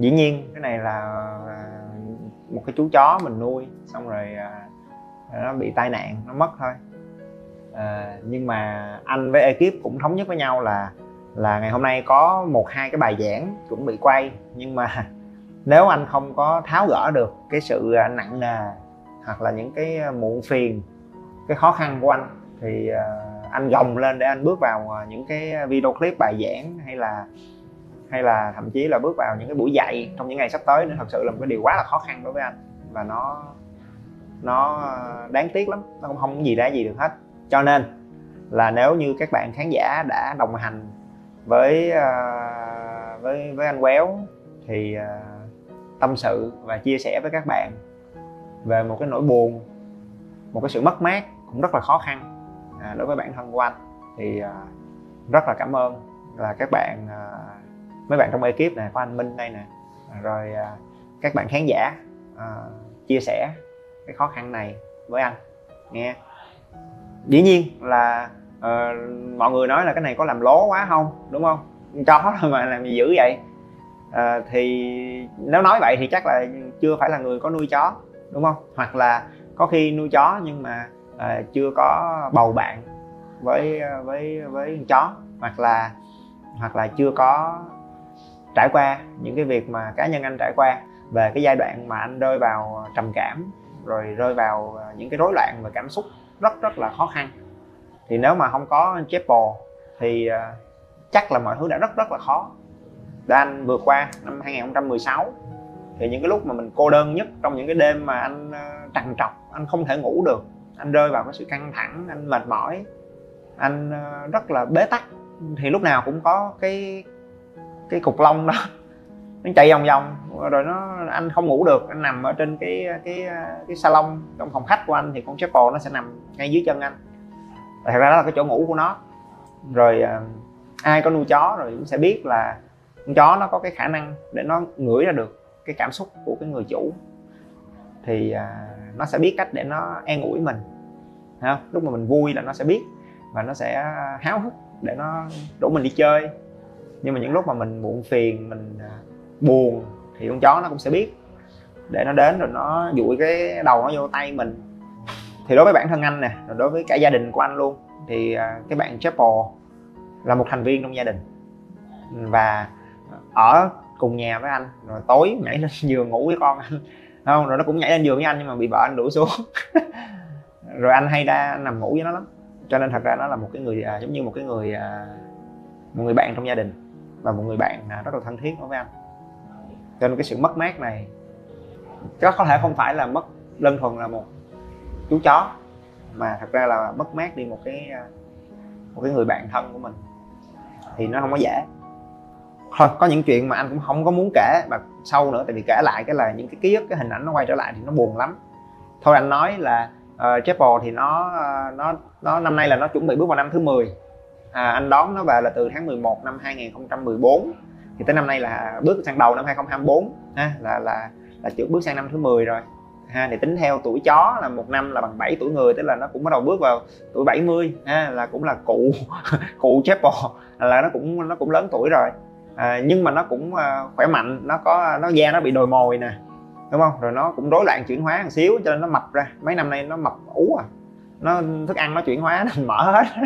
dĩ nhiên cái này là một cái chú chó mình nuôi xong rồi à, nó bị tai nạn nó mất thôi. À, nhưng mà anh với ekip cũng thống nhất với nhau là là ngày hôm nay có một hai cái bài giảng chuẩn bị quay nhưng mà nếu anh không có tháo gỡ được cái sự à, nặng nề hoặc là những cái à, muộn phiền cái khó khăn của anh thì anh gồng lên để anh bước vào những cái video clip bài giảng hay là hay là thậm chí là bước vào những cái buổi dạy trong những ngày sắp tới nữa thật sự là một cái điều quá là khó khăn đối với anh. Và nó nó đáng tiếc lắm nó cũng không gì ra gì được hết. Cho nên là nếu như các bạn khán giả đã đồng hành với uh, với với anh quéo thì uh, tâm sự và chia sẻ với các bạn về một cái nỗi buồn một cái sự mất mát cũng rất là khó khăn à, đối với bản thân của anh. Thì uh, rất là cảm ơn là các bạn uh, mấy bạn trong ekip này có anh Minh đây nè. À, rồi à, các bạn khán giả à, chia sẻ cái khó khăn này với anh nghe. Dĩ nhiên là uh, mọi người nói là cái này có làm lố quá không đúng không? Chó thôi mà làm gì dữ vậy? Uh, thì nếu nói vậy thì chắc là chưa phải là người có nuôi chó đúng không? Hoặc là có khi nuôi chó nhưng mà uh, chưa có bầu bạn với với với chó hoặc là hoặc là chưa có trải qua, những cái việc mà cá nhân anh trải qua về cái giai đoạn mà anh rơi vào ờ, trầm cảm, rồi rơi vào ờ, những cái rối loạn về cảm xúc rất rất là khó khăn. Thì nếu mà không có Chapel thì ờ, chắc là mọi thứ đã rất rất là khó. Để anh vượt qua năm 2016 thì những cái lúc mà mình cô đơn nhất trong những cái đêm mà anh trằn trọc, anh không thể ngủ được, anh rơi vào cái sự căng thẳng, anh mệt mỏi, anh rất là bế tắc, thì lúc nào cũng có cái cái cục lông đó. Nó chạy vòng vòng, rồi nó, anh không ngủ được, anh nằm ở trên cái cái cái salon trong phòng khách của anh thì con chapel nó sẽ nằm ngay dưới chân anh. Thật ra đó là cái chỗ ngủ của nó. Rồi ờ, ai có nuôi chó rồi cũng sẽ biết là con chó nó có cái khả năng để nó ngửi ra được cái cảm xúc của cái người chủ. Thì ờ, nó sẽ biết cách để nó an ủi mình không? lúc mà mình vui là nó sẽ biết và nó sẽ háo hức để nó rủ mình đi chơi nhưng mà những lúc mà mình muộn phiền, mình à, buồn thì con chó nó cũng sẽ biết. Để nó đến rồi nó dụi cái đầu nó vô tay mình. Thì đối với bản thân anh nè, rồi đối với cả gia đình của anh luôn, thì à, cái bạn Chapel là một thành viên trong gia đình. Và ở cùng nhà với anh, rồi tối nhảy lên giường ngủ với con anh. Không? Rồi nó cũng nhảy lên giường với anh nhưng mà bị vợ anh đuổi xuống. Rồi anh hay ra nằm ngủ với nó lắm. Cho nên thật ra nó là một cái người à, giống như một cái người một người bạn trong gia đình và một người bạn à, rất là thân thiết đối với anh. Cho nên cái sự mất mát này có có thể không phải là mất đơn thuần là một chú chó mà thật ra là mất mát đi một cái à, một cái người bạn thân của mình. Thì nó không có dễ. Thôi có những chuyện mà anh cũng không có muốn kể mà sâu nữa tại vì kể lại cái là những cái ký ức cái hình ảnh nó quay trở lại thì nó buồn lắm. Thôi anh nói là uh, Chapel thì nó uh, nó nó năm nay là nó chuẩn bị bước vào năm thứ 10 à, anh đón nó về là từ tháng 11 năm 2014 thì tới năm nay là bước sang đầu năm 2024 ha là là là trước bước sang năm thứ 10 rồi. Ha thì tính theo tuổi chó là một năm là bằng 7 tuổi người tức là nó cũng bắt đầu bước vào tuổi 70 ha là cũng là cụ cụ chapel là nó cũng nó cũng lớn tuổi rồi. À, nhưng mà nó cũng uh, khỏe mạnh nó có nó da nó bị đồi mồi nè đúng không? Rồi nó cũng rối loạn chuyển hóa một xíu cho nên nó mập ra. Mấy năm nay nó mập ú à. Nó thức ăn nó chuyển hóa nó mở hết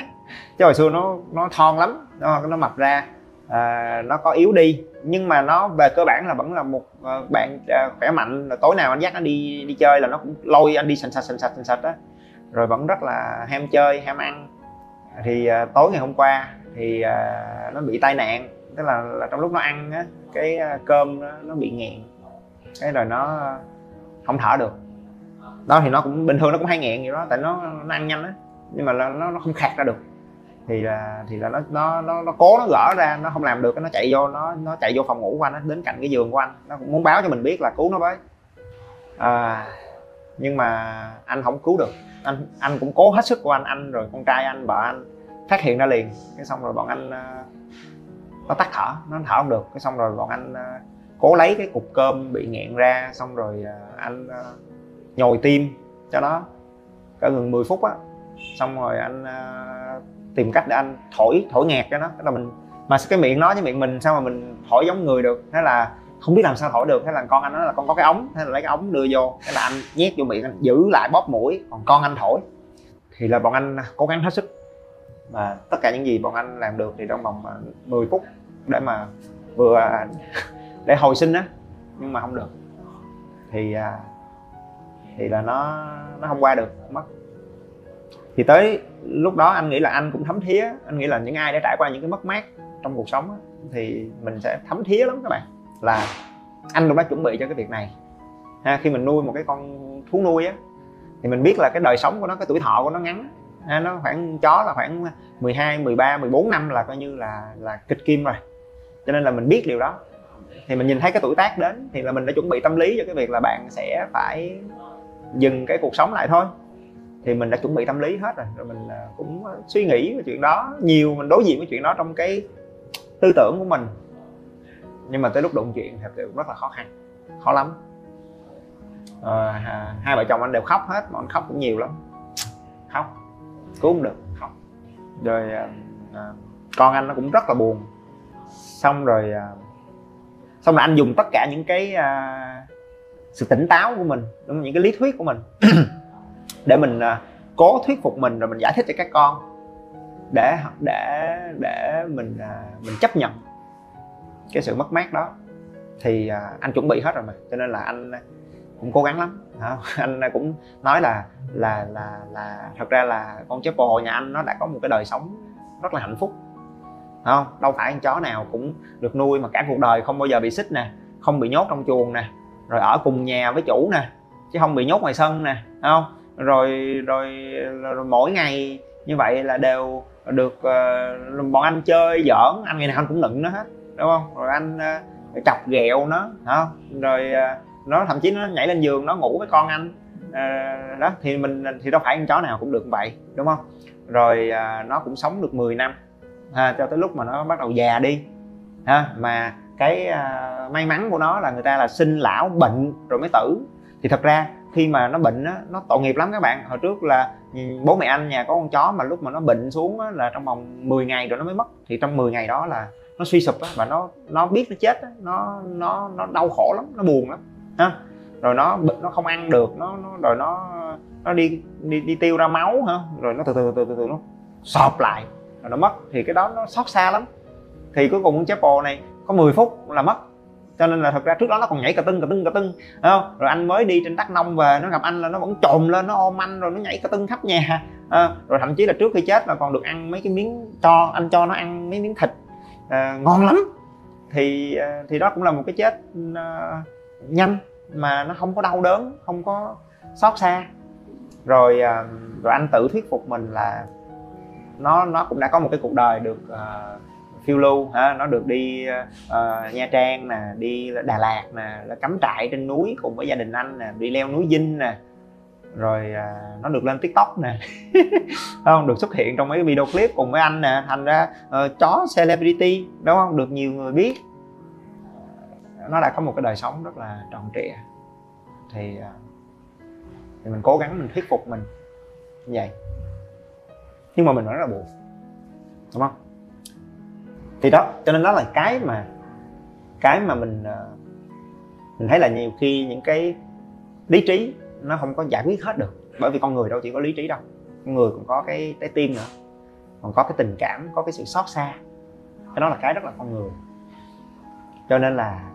chứ hồi xưa nó nó thon lắm nó nó mập ra à, nó có yếu đi. Nhưng mà nó về cơ bản là vẫn là một à, bạn à, khỏe mạnh là tối nào anh dắt nó đi đi chơi là nó cũng lôi anh đi sành sạch sành sạch sành sạch á. Rồi vẫn rất là ham chơi ham ăn. Thì à, tối ngày hôm qua thì à, nó bị tai nạn tức là, là trong lúc nó ăn á cái à, cơm nó, nó bị nghẹn. Cái rồi nó không thở được. Đó thì nó cũng bình thường nó cũng hay nghẹn gì đó tại nó, nó ăn nhanh á nhưng mà nó nó không khạc ra được thì là thì là nó nó nó, nó cố nó gỡ ra nó không làm được nó chạy vô nó nó chạy vô phòng ngủ của anh nó đến cạnh cái giường của anh. Nó muốn báo cho mình biết là cứu nó với. À, nhưng mà anh không cứu được. Anh anh cũng cố hết sức của anh anh rồi con trai anh vợ anh phát hiện ra liền. Cái xong rồi bọn anh à, nó tắt thở nó thở không được. Cái xong rồi bọn anh à, cố lấy cái cục cơm bị nghẹn ra xong rồi à, anh nhồi tim cho nó. Cả gần 10 phút á xong rồi anh uh, tìm cách để anh thổi thổi nghẹt cho nó. Tức là mình mà cái miệng nó với miệng mình sao mà mình thổi giống người được? Thế là không biết làm sao thổi được. Thế là con anh nói là con có cái ống. Thế là lấy cái ống đưa vô. Thế là anh nhét vô miệng anh giữ lại bóp mũi. Còn con anh thổi. Thì là bọn anh cố gắng hết sức. Và tất cả những gì bọn anh làm được thì trong vòng à, 10 phút để mà vừa à, để hồi sinh á. Nhưng mà không được. Thì thì là nó nó không qua được. Mất thì tới lúc đó anh nghĩ là anh cũng thấm thía anh nghĩ là những ai đã trải qua những cái mất mát trong cuộc sống á, thì mình sẽ thấm thía lắm các bạn là anh cũng đã chuẩn bị cho cái việc này. Ha, khi mình nuôi một cái con thú nuôi á thì mình biết là cái đời sống của nó cái tuổi thọ của nó ngắn ha, nó khoảng chó là khoảng 12, 13, 14 năm là coi như là là kịch kim rồi. Cho nên là mình biết điều đó. Thì mình nhìn thấy cái tuổi tác đến thì là mình đã chuẩn bị tâm lý cho cái việc là bạn sẽ phải dừng cái cuộc sống lại thôi thì mình đã chuẩn bị tâm lý hết rồi. Rồi mình à, cũng suy nghĩ về chuyện đó nhiều mình đối diện với chuyện đó trong cái tư tưởng của mình. Nhưng mà tới lúc đụng chuyện thật sự rất là khó khăn khó lắm. À, hai vợ chồng anh đều khóc hết mà anh khóc cũng nhiều lắm. Khóc cứu không được khóc. Rồi à, à, con anh nó cũng rất là buồn. Xong rồi à, xong là anh dùng tất cả những cái à, sự tỉnh táo của mình đúng những cái lý thuyết của mình để mình à, cố thuyết phục mình rồi mình giải thích cho các con. Để để để mình à, mình chấp nhận cái sự mất mát đó. Thì à, anh chuẩn bị hết rồi mà, cho nên là anh cũng cố gắng lắm anh cũng nói là là là là thật ra là con chó bồ nhà anh nó đã có một cái đời sống rất là hạnh phúc không? Đâu phải con chó nào cũng được nuôi mà cả cuộc đời không bao giờ bị xích nè, không bị nhốt trong chuồng nè, rồi ở cùng nhà với chủ nè, chứ không bị nhốt ngoài sân nè không? Rồi rồi, rồi mỗi ngày như vậy là đều được uh, bọn anh chơi giỡn anh ngày nào anh cũng nựng nó hết đúng không? Rồi anh uh, chọc ghẹo nó không rồi uh, nó thậm chí nó nhảy lên giường nó ngủ với con anh uh, đó thì mình thì đâu phải con chó nào cũng được vậy đúng không? Rồi uh, nó cũng sống được 10 năm ha, cho tới lúc mà nó bắt đầu già đi ha mà cái uh, may mắn của nó là người ta là sinh lão bệnh rồi mới tử. Thì thật ra khi mà nó bệnh á nó tội nghiệp lắm các bạn. Hồi trước là bố mẹ anh nhà có con chó mà lúc mà nó bệnh xuống á, là trong vòng 10 ngày rồi nó mới mất. Thì trong 10 ngày đó là nó suy sụp á, và nó nó biết nó chết á, nó nó nó đau khổ lắm nó buồn lắm ha. Rồi nó nó không ăn được nó, nó rồi nó nó đi đi đi tiêu ra máu hả? Rồi nó từ từ từ từ, từ nó sọp lại rồi nó mất. Thì cái đó nó xót xa lắm. Thì cuối cùng con chép bò này có 10 phút là mất cho nên là thật ra trước đó nó còn nhảy cà tưng cà tưng cà tưng không? Rồi anh mới đi trên đắk nông về nó gặp anh là nó vẫn trồm lên nó ôm anh rồi nó nhảy cà tưng khắp nhà à, rồi thậm chí là trước khi chết là còn được ăn mấy cái miếng cho anh cho nó ăn mấy miếng thịt à, ngon lắm. Thì à, thì đó cũng là một cái chết à, nhanh mà nó không có đau đớn không có xót xa. Rồi à, rồi anh tự thuyết phục mình là nó nó cũng đã có một cái cuộc đời được à, phiêu lưu ha nó được đi uh, nha trang nè đi đà lạt nè là cắm trại trên núi cùng với gia đình anh nè đi leo núi dinh nè rồi uh, nó được lên tiktok nè. Không? Được xuất hiện trong mấy cái video clip cùng với anh nè thành ra uh, chó celebrity đúng không? Được nhiều người biết. Nó đã có một cái đời sống rất là tròn trịa. Thì, uh, thì mình cố gắng mình thuyết phục mình như vậy. Nhưng mà mình vẫn rất là buồn đúng không? Thì đó, cho nên đó là cái mà cái mà mình ờ, mình thấy là nhiều khi những cái lý trí nó không có giải quyết hết được. Bởi vì con người đâu chỉ có lý trí đâu, con người cũng có cái trái tim nữa, còn có cái tình cảm, có cái sự xót xa. Cái đó là cái rất là con người. Cho nên là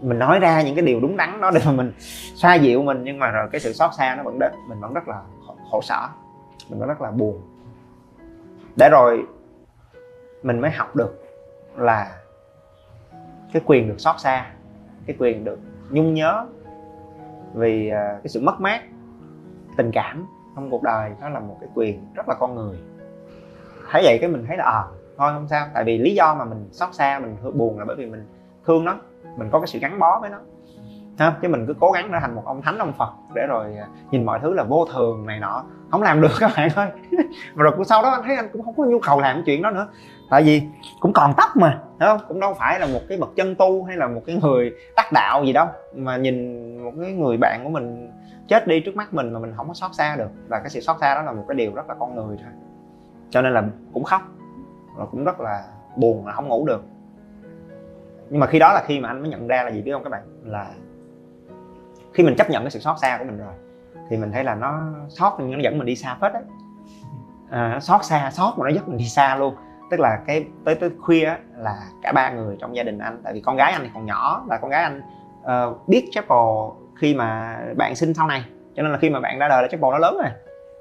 mình nói ra những cái điều đúng đắn đó để mà mình xoa dịu mình, nhưng mà rồi cái sự xót xa nó vẫn đến, mình vẫn rất là khổ sở, mình vẫn rất là buồn. Để rồi mình mới học được là cái quyền được xót xa, cái quyền được nhung nhớ vì à, cái sự mất mát, tình cảm trong cuộc đời. Nó là một cái quyền rất là con người. Thấy vậy cái mình thấy là à thôi không sao. Tại vì lý do mà mình xót xa, mình buồn là bởi vì mình thương nó, mình có cái sự gắn bó với nó ha, chứ mình cứ cố gắng trở thành một ông thánh, ông phật, để rồi à, nhìn mọi thứ là vô thường này nọ. Không làm được các bạn ơi. Mà rồi cũng sau đó anh thấy anh cũng không có nhu cầu làm cái chuyện đó nữa. Tại vì cũng còn tóc mà đúng không? Cũng đâu phải là một cái bậc chân tu hay là một cái người đắc đạo gì đâu. Mà nhìn một cái người bạn của mình chết đi trước mắt mình mà mình không có xót xa được. Và cái sự xót xa đó là một cái điều rất là con người thôi. Cho nên là cũng khóc, rồi cũng rất là buồn là không ngủ được. Nhưng mà khi đó là khi mà anh mới nhận ra là gì, biết không các bạn? Là khi mình chấp nhận cái sự xót xa của mình rồi thì mình thấy là nó xót nhưng nó dẫn mình đi xa phết đấy. À, nó xót xa xót mà nó dắt mình đi xa luôn. Tức là cái tới tới khuya á, là cả ba người trong gia đình anh tại vì con gái anh thì còn nhỏ và con gái anh uh, biết Chapel khi mà bạn sinh sau này cho nên là khi mà bạn ra đời là Chapel nó lớn rồi.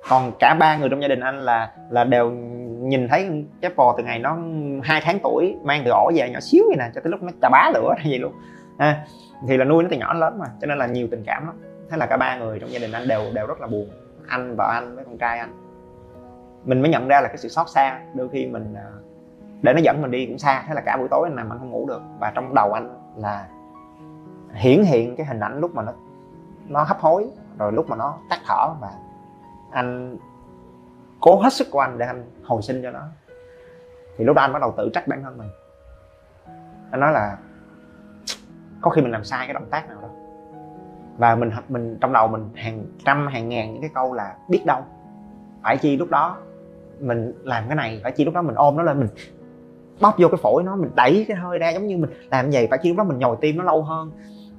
Còn cả ba người trong gia đình anh là là đều nhìn thấy Chapel từ ngày nó hai tháng tuổi mang từ ổ về nhỏ xíu vậy nè cho tới lúc nó chà bá lửa hay gì luôn ha, thì là nuôi nó từ nhỏ lớn mà, cho nên là nhiều tình cảm lắm. Thế là cả ba người trong gia đình anh đều đều rất là buồn. Anh vợ anh với con trai anh. Mình mới nhận ra là cái sự xót xa, đôi khi mình à, để nó dẫn mình đi cũng xa. Thế là cả buổi tối anh nằm anh không ngủ được. Và trong đầu anh là hiển hiện cái hình ảnh lúc mà nó nó hấp hối, rồi lúc mà nó tắt thở. Và anh cố hết sức của anh để anh hồi sinh cho nó. Thì lúc đó anh bắt đầu tự trách bản thân mình. Anh nói là có khi mình làm sai cái động tác nào đó. Và mình mình, trong đầu mình hàng trăm, hàng ngàn những cái câu là biết đâu. Phải chi lúc đó mình làm cái này, phải chi lúc đó mình ôm nó lên, mình bóp vô cái phổi nó, mình đẩy cái hơi ra, giống như mình làm vậy. Phải chi lúc đó mình nhồi tim nó lâu hơn.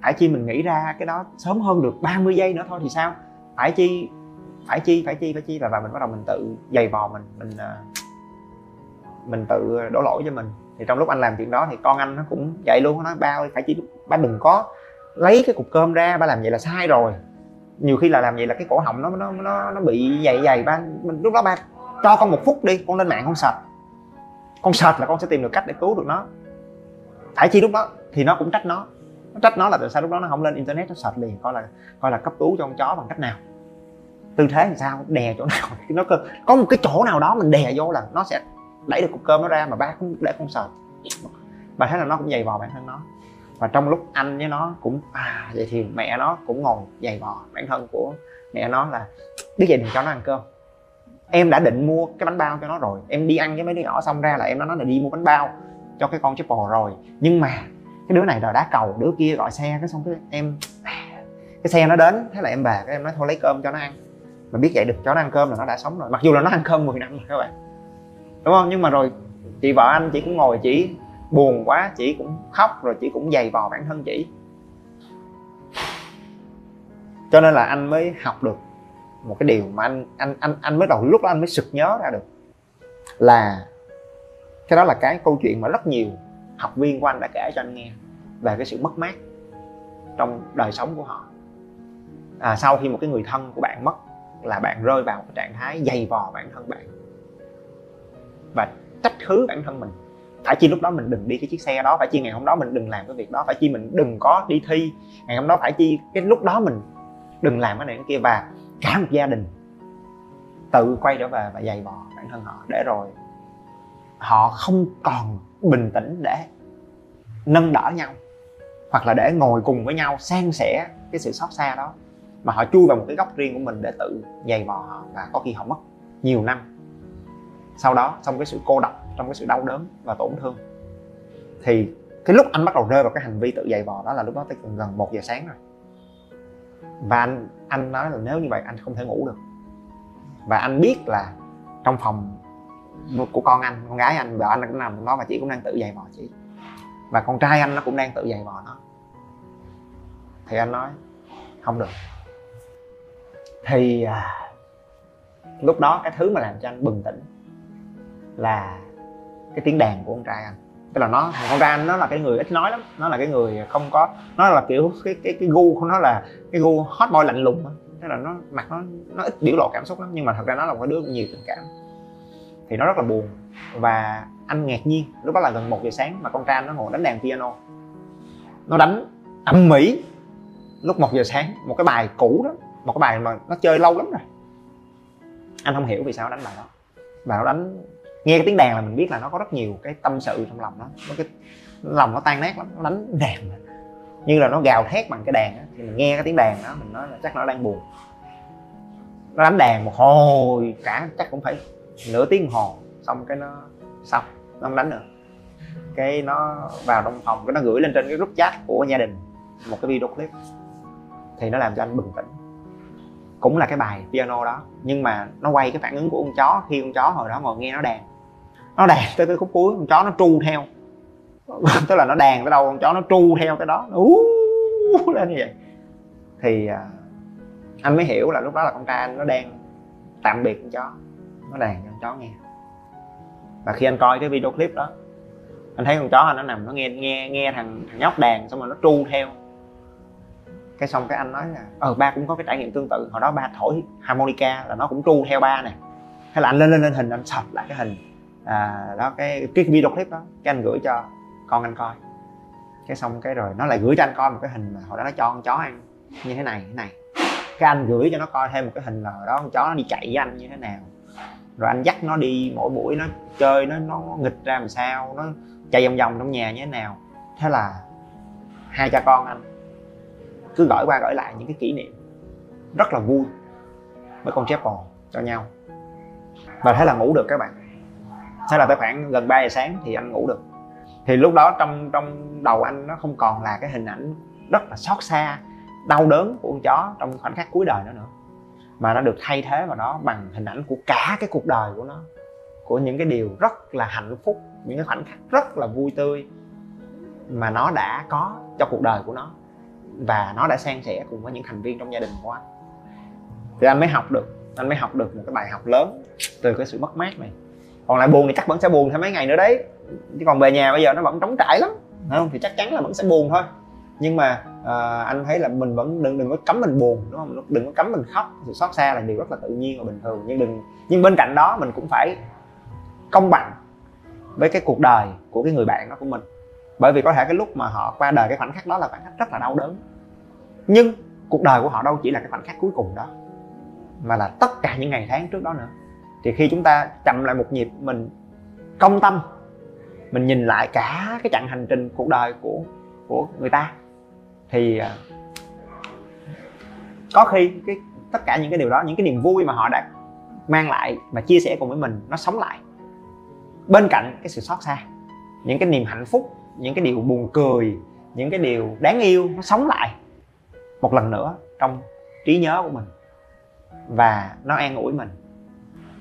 Phải chi mình nghĩ ra cái đó sớm hơn được 30 giây nữa thôi thì sao? Phải chi phải chi phải chi phải chi. Là và mình bắt đầu mình tự giày vò mình mình ờ, mình tự đổ lỗi cho mình thì trong lúc anh làm chuyện đó thì con anh nó cũng vậy luôn nó nói ba ơi phải chỉ ba đừng có lấy cái cục cơm ra ba làm vậy là sai rồi. Nhiều khi là làm vậy là cái cổ họng nó nó nó nó bị dày dày ba mình lúc đó ba cho con một phút đi con lên mạng con sạch con sạch là con sẽ tìm được cách để cứu được nó. Phải chi lúc đó thì nó cũng trách nó. Nó trách nó là tại sao lúc đó nó không lên internet nó sạch liền coi là coi là cấp cứu cho con chó bằng cách nào. Tư thế làm sao? Đè chỗ nào? Nó có, có một cái chỗ nào đó mình đè vô là nó sẽ đẩy được cục cơm nó ra mà bác cũng để không sợ, và thế là nó cũng dày vò bản thân nó. Và trong lúc anh với nó cũng à vậy thì mẹ nó cũng ngồi dày vò. Bản thân của mẹ nó là biết vậy thì cho nó ăn cơm. Em đã định mua cái bánh bao cho nó rồi. Em đi ăn với mấy đứa nhỏ xong ra là em nói là đi mua bánh bao cho cái con bò rồi. Nhưng mà cái đứa này đòi đá cầu đứa kia gọi xe cái xong cái em à, cái xe nó đến. Thế là em về cái em nói thôi lấy cơm cho nó ăn. Mà biết vậy được cho nó ăn cơm là nó đã sống rồi. Mặc dù là nó ăn cơm 10 năm rồi các bạn đúng không? Nhưng mà rồi chị vợ anh chị cũng ngồi chỉ buồn quá chị cũng khóc rồi chị cũng giày vò bản thân chị. Cho nên là anh mới học được một cái điều mà anh anh anh anh mới đầu lúc đó anh mới sực nhớ ra được là cái đó là cái câu chuyện mà rất nhiều học viên của anh đã kể cho anh nghe về cái sự mất mát trong đời sống của họ. À, sau khi một cái người thân của bạn mất là bạn rơi vào cái trạng thái dày vò bản thân bạn và trách thứ bản thân mình. Phải chi lúc đó mình đừng đi cái chiếc xe đó, phải chi ngày hôm đó mình đừng làm cái việc đó, phải chi mình đừng có đi thi, ngày hôm đó phải chi cái lúc đó mình đừng làm cái này cái kia. Và cả một gia đình tự quay trở về và dày vò bản thân họ để rồi họ không còn bình tĩnh để nâng đỡ nhau, hoặc là để ngồi cùng với nhau, san sẻ cái sự xót xa đó, mà họ chui vào một cái góc riêng của mình để tự dày vò họ. Và có khi họ mất nhiều năm sau đó trong cái sự cô độc trong cái sự đau đớn và tổn thương thì cái lúc anh bắt đầu rơi vào cái hành vi tự dày vò đó là lúc đó tới gần một giờ sáng rồi. Và anh anh nói là nếu như vậy anh không thể ngủ được. Và anh biết là trong phòng của con anh con gái anh vợ anh cũng nằm đó và chị cũng đang tự dày vò chị. Và con trai anh nó cũng đang tự dày vò nó. Thì anh nói không được. Thì à, lúc đó cái thứ mà làm cho anh bừng tỉnh là cái tiếng đàn của con trai anh. Tức là nó, con trai anh nó là cái người ít nói lắm, nó là cái người không có, nó là kiểu cái cái cái gu của nó là cái gu hot boy lạnh lùng tức là nó, mặt nó nó ít biểu lộ cảm xúc lắm, nhưng mà thật ra nó là một đứa nhiều tình cảm. Thì nó rất là buồn. Và anh ngạc nhiên, lúc đó là gần một giờ sáng mà con trai anh nó ngồi đánh đàn piano. Nó đánh âm mỹ lúc một giờ sáng, một cái bài cũ đó một cái bài mà nó chơi lâu lắm rồi. Anh không hiểu vì sao nó đánh bài đó. Và nó đánh nghe cái tiếng đàn là mình biết là nó có rất nhiều cái tâm sự trong lòng nó nó cái lòng nó tan nát lắm, nó đánh đàn mà. như là nó gào thét bằng cái đàn đó. thì mình nghe cái tiếng đàn đó, mình nói là chắc nó đang buồn. Nó đánh đàn một hồi, cả chắc cũng phải nửa tiếng hồ, xong cái nó xong, nó không đánh nữa. Cái nó vào trong phòng, cái nó gửi lên trên cái group chat của gia đình một cái video clip. Thì nó làm cho anh bừng tỉnh. Cũng là cái bài piano đó, nhưng mà nó quay cái phản ứng của con chó, khi con chó hồi đó ngồi nghe nó đàn nó đàn tới cái khúc cuối con chó nó tru theo. Tức là nó đàn tới đâu con chó nó tru theo cái đó. Nó ú lên như vậy. Thì à, anh mới hiểu là lúc đó là con trai anh nó đang tạm biệt con chó. Nó đàn cho con chó nghe. Và khi anh coi cái video clip đó anh thấy con chó anh nó nằm nó nghe nghe nghe thằng, thằng nhóc đàn xong rồi nó tru theo. Cái xong cái anh nói là ờ ba cũng có cái trải nghiệm tương tự. Hồi đó ba thổi harmonica là nó cũng tru theo ba nè. Thế là anh lên lên lên hình anh sập lại cái hình à, đó cái cái video clip đó cái anh gửi cho con anh coi. Cái xong cái rồi nó lại gửi cho anh coi một cái hình mà hồi đó nó cho con chó ăn như thế này thế này. Cái anh gửi cho nó coi thêm một cái hình là đó con chó nó đi chạy với anh như thế nào. Rồi anh dắt nó đi mỗi buổi nó chơi nó nó nghịch ra làm sao nó chạy vòng vòng trong nhà như thế nào. Thế là hai cha con anh cứ gửi qua gửi lại những cái kỷ niệm rất là vui với con chép bò cho nhau. Và thế là ngủ được các bạn thế là tới khoảng gần 3 giờ sáng thì anh ngủ được. Thì lúc đó trong trong đầu anh nó không còn là cái hình ảnh rất là xót xa, đau đớn của con chó trong khoảnh khắc cuối đời nó nữa. Mà nó được thay thế vào đó bằng hình ảnh của cả cái cuộc đời của nó, của những cái điều rất là hạnh phúc, những cái khoảnh khắc rất là vui tươi mà nó đã có cho cuộc đời của nó và nó đã san sẻ cùng với những thành viên trong gia đình của anh. Thì anh mới học được, anh mới học được một cái bài học lớn từ cái sự mất mát này còn lại buồn thì chắc vẫn sẽ buồn thêm mấy ngày nữa đấy. Chứ còn về nhà bây giờ nó vẫn trống trải lắm không? Thì chắc chắn là vẫn sẽ buồn thôi. Nhưng mà à, anh thấy là mình vẫn đừng đừng có cấm mình buồn đúng không? Đừng có cấm mình khóc. Sự xót xa là điều rất là tự nhiên và bình thường. Nhưng đừng nhưng bên cạnh đó mình cũng phải công bằng với cái cuộc đời của cái người bạn đó của mình. Bởi vì có thể cái lúc mà họ qua đời cái khoảnh khắc đó là khoảnh khắc rất là đau đớn. Nhưng cuộc đời của họ đâu chỉ là cái khoảnh khắc cuối cùng đó mà là tất cả những ngày tháng trước đó nữa thì khi chúng ta chậm lại một nhịp, mình công tâm, mình nhìn lại cả cái chặng hành trình cuộc đời của của người ta, thì à, có khi cái, tất cả những cái điều đó, những cái niềm vui mà họ đã mang lại và chia sẻ cùng với mình, nó sống lại. Bên cạnh cái sự xót xa, những cái niềm hạnh phúc, những cái điều buồn cười, những cái điều đáng yêu, nó sống lại một lần nữa trong trí nhớ của mình và nó an ủi mình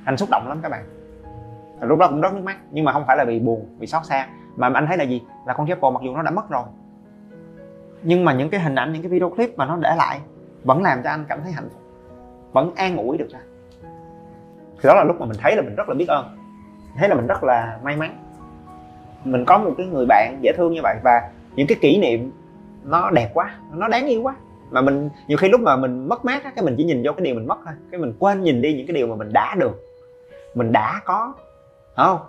anh xúc động lắm các bạn. Lúc đó cũng rất nước mắt, nhưng mà không phải là vì buồn, vì xót xa, mà anh thấy là gì? Là con Apple mặc dù nó đã mất rồi, nhưng mà những cái hình ảnh, những cái video clip mà nó để lại vẫn làm cho anh cảm thấy hạnh phúc, vẫn an ủi được ra. Thì đó là lúc mà mình thấy là mình rất là biết ơn, thấy là mình rất là may mắn. Mình có một cái người bạn dễ thương như vậy và những cái kỷ niệm nó đẹp quá, nó đáng yêu quá, mà mình nhiều khi lúc mà mình mất mát á, cái mình chỉ nhìn vô cái điều mình mất thôi, cái mình quên nhìn đi những cái điều mà mình đã được mình đã có. Không?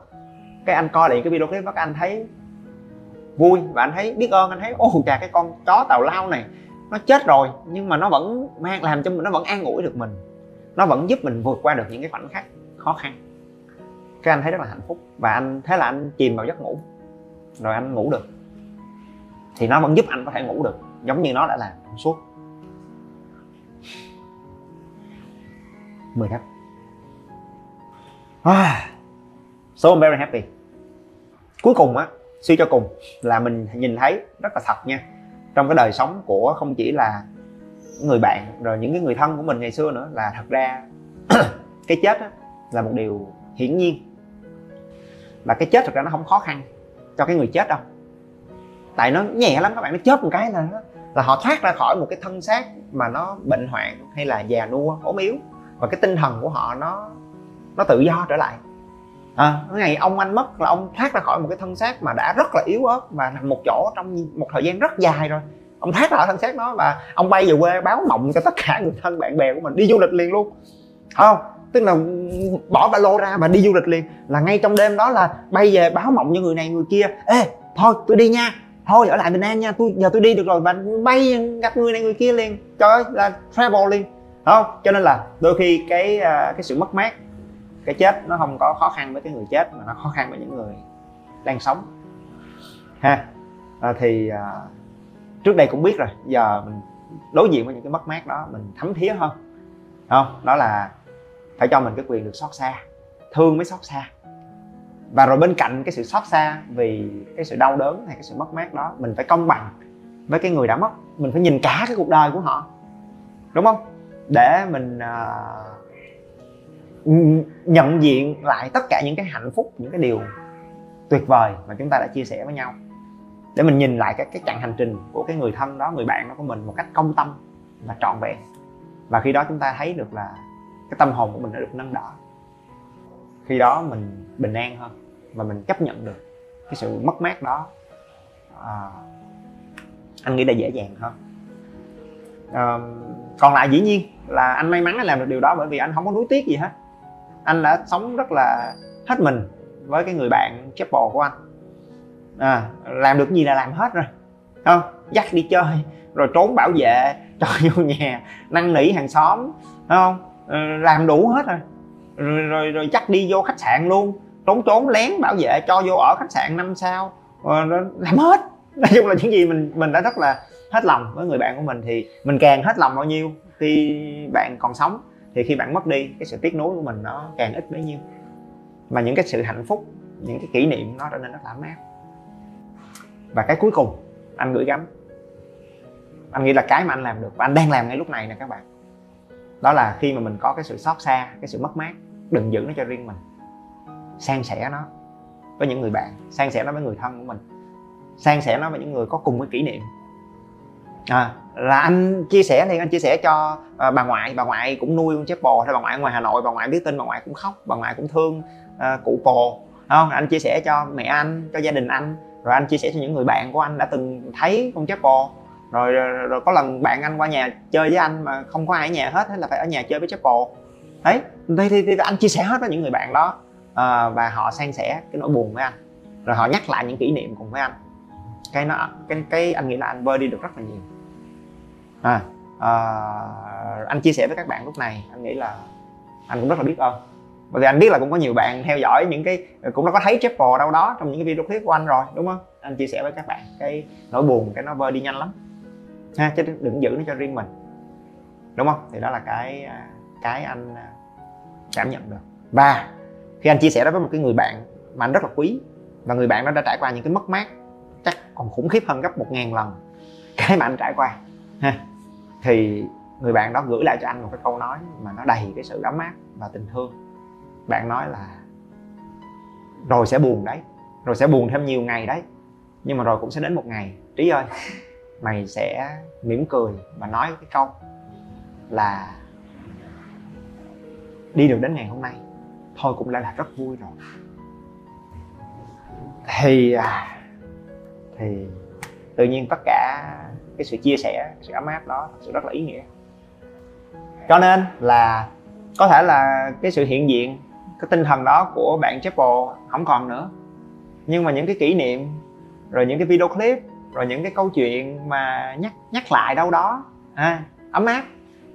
Cái anh coi lại cái video clip đó anh thấy vui và anh thấy biết ơn, anh thấy ô chà, cái con chó tàu lao này, nó chết rồi. Nhưng mà nó vẫn mang, làm cho mình, nó vẫn an ủi được mình. Nó vẫn giúp mình vượt qua được những cái khoảnh khắc khó khăn. Cái anh thấy rất là hạnh phúc và anh, thế là anh chìm vào giấc ngủ. Rồi anh ngủ được. Thì nó vẫn giúp anh có thể ngủ được, giống như nó đã làm suốt. 10 năm ah, so I'm very happy. Cuối cùng á suy cho cùng là mình nhìn thấy rất là thật nha. Trong cái đời sống của không chỉ là người bạn rồi những cái người thân của mình ngày xưa nữa là thật ra cái chết á, là một điều hiển nhiên. Và cái chết thật ra nó không khó khăn cho cái người chết đâu. Tại nó nhẹ lắm các bạn nó chết một cái là nó, là họ thoát ra khỏi một cái thân xác mà nó bệnh hoạn hay là già nua ốm yếu. Và cái tinh thần của họ nó nó tự do trở lại. À, ngày ông anh mất là ông thoát ra khỏi một cái thân xác mà đã rất là yếu ớt và nằm một chỗ trong một thời gian rất dài rồi. Ông thoát ra khỏi thân xác đó và ông bay về quê báo mộng cho tất cả người thân bạn bè của mình đi du lịch liền luôn. Không? Tức là bỏ ba lô ra và đi du lịch liền. Là ngay trong đêm đó là bay về báo mộng cho người này người kia. Ê thôi tôi đi nha. Thôi ở lại bình an nha. Tôi giờ tôi đi được rồi. Và bay gặp người này người kia liền. Trời ơi là travel liền. Không? Cho nên là đôi khi cái à, cái sự mất mát cái chết nó không có khó khăn với cái người chết mà nó khó khăn với những người đang sống. Ha à, thì à, trước đây cũng biết rồi giờ mình đối diện với những cái mất mát đó mình thấm thía hơn. Không đó là phải cho mình cái quyền được xót xa thương mới xót xa. Và rồi bên cạnh cái sự xót xa vì cái sự đau đớn hay cái sự mất mát đó mình phải công bằng với cái người đã mất. Mình phải nhìn cả cái cuộc đời của họ đúng không? Để mình uh, nhận diện lại tất cả những cái hạnh phúc những cái điều tuyệt vời mà chúng ta đã chia sẻ với nhau. Để mình nhìn lại cái cái chặng hành trình của cái người thân đó người bạn đó của mình một cách công tâm và trọn vẹn. Và khi đó chúng ta thấy được là cái tâm hồn của mình đã được nâng đỡ. Khi đó mình bình an hơn và mình chấp nhận được cái sự mất mát đó. À, anh nghĩ là dễ dàng hơn. À, còn lại dĩ nhiên là anh may mắn làm được điều đó bởi vì anh không có nuối tiếc gì hết anh đã sống rất là hết mình với cái người bạn chapel của anh. À, làm được gì là làm hết rồi. Không dắt đi chơi rồi trốn bảo vệ cho vô nhà năn nỉ hàng xóm không? Ừ, làm đủ hết rồi. Rồi, rồi, rồi dắt đi vô khách sạn luôn. Trốn trốn lén bảo vệ cho vô ở khách sạn năm sao. Ờ, làm hết. Nói chung là những gì mình mình đã rất là hết lòng với người bạn của mình thì mình càng hết lòng bao nhiêu khi bạn còn sống thì khi bạn mất đi cái sự tiếc nuối của mình nó càng ít bấy nhiêu. Mà những cái sự hạnh phúc những cái kỷ niệm nó trở nên rất là ấm áp và cái cuối cùng anh gửi gắm. Anh nghĩ là cái mà anh làm được và anh đang làm ngay lúc này nè các bạn. Đó là khi mà mình có cái sự xót xa cái sự mất mát đừng giữ nó cho riêng mình. San sẻ nó với những người bạn san sẻ nó với người thân của mình. San sẻ nó với những người có cùng cái kỷ niệm. À, là anh chia sẻ thì anh chia sẻ cho uh, bà ngoại bà ngoại cũng nuôi con chép bò hay bà ngoại ngoài hà nội bà ngoại biết tin bà ngoại cũng khóc bà ngoại cũng thương uh, cụ bò không? Anh chia sẻ cho mẹ anh cho gia đình anh rồi anh chia sẻ cho những người bạn của anh đã từng thấy con chép bò rồi, rồi rồi có lần bạn anh qua nhà chơi với anh mà không có ai ở nhà hết thế là phải ở nhà chơi với chép bò đấy thì, thì, thì anh chia sẻ hết với những người bạn đó à, và họ san sẻ cái nỗi buồn với anh. Rồi họ nhắc lại những kỷ niệm cùng với anh. Cái nó cái cái anh nghĩ là anh vơi đi được rất là nhiều à, à, anh chia sẻ với các bạn lúc này anh nghĩ là anh cũng rất là biết ơn. Bởi vì anh biết là cũng có nhiều bạn theo dõi những cái cũng đã có thấy Chapel đâu đó trong những cái video clip của anh rồi đúng không? Anh chia sẻ với các bạn cái nỗi buồn cái nó vơi đi nhanh lắm. Ha chứ đừng giữ nó cho riêng mình. Đúng không? Thì đó là cái à, cái anh à, cảm nhận được. Và khi anh chia sẻ đó với một cái người bạn mà anh rất là quý và người bạn đó đã trải qua những cái mất mát chắc còn khủng khiếp hơn gấp một ngàn lần. Cái mà anh trải qua. Ha thì người bạn đó gửi lại cho anh một cái câu nói mà nó đầy cái sự ấm áp và tình thương. Bạn nói là, rồi sẽ buồn đấy, rồi sẽ buồn thêm nhiều ngày đấy, nhưng mà rồi cũng sẽ đến một ngày. Trí ơi, mày sẽ mỉm cười và nói cái câu là, đi được đến ngày hôm nay, thôi cũng đã là rất vui rồi. Thì à, thì tự nhiên tất cả cái sự chia sẻ sự ấm áp đó thật sự rất là ý nghĩa. Cho nên là có thể là cái sự hiện diện cái tinh thần đó của bạn Chapel không còn nữa. Nhưng mà những cái kỷ niệm rồi những cái video clip rồi những cái câu chuyện mà nhắc nhắc lại đâu đó à, ấm áp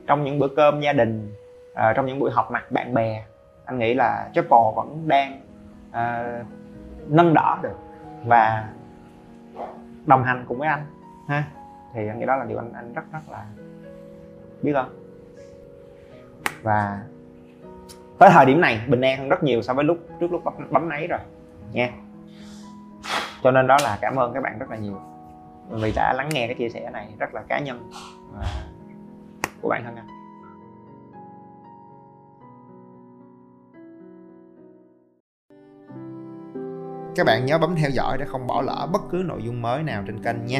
trong những bữa cơm gia đình à, trong những buổi họp mặt bạn bè anh nghĩ là Chapel vẫn đang à, nâng đỡ được và đồng hành cùng với anh ha thì anh nghĩ đó là điều anh anh rất rất là biết ơn. Và tới thời điểm này bình an hơn rất nhiều so với lúc trước lúc bấm, bấm nấy rồi nha. Cho nên đó là cảm ơn các bạn rất là nhiều vì đã lắng nghe cái chia sẻ này rất là cá nhân và của bản thân anh. Các bạn nhớ bấm theo dõi để không bỏ lỡ bất cứ nội dung mới nào trên kênh nha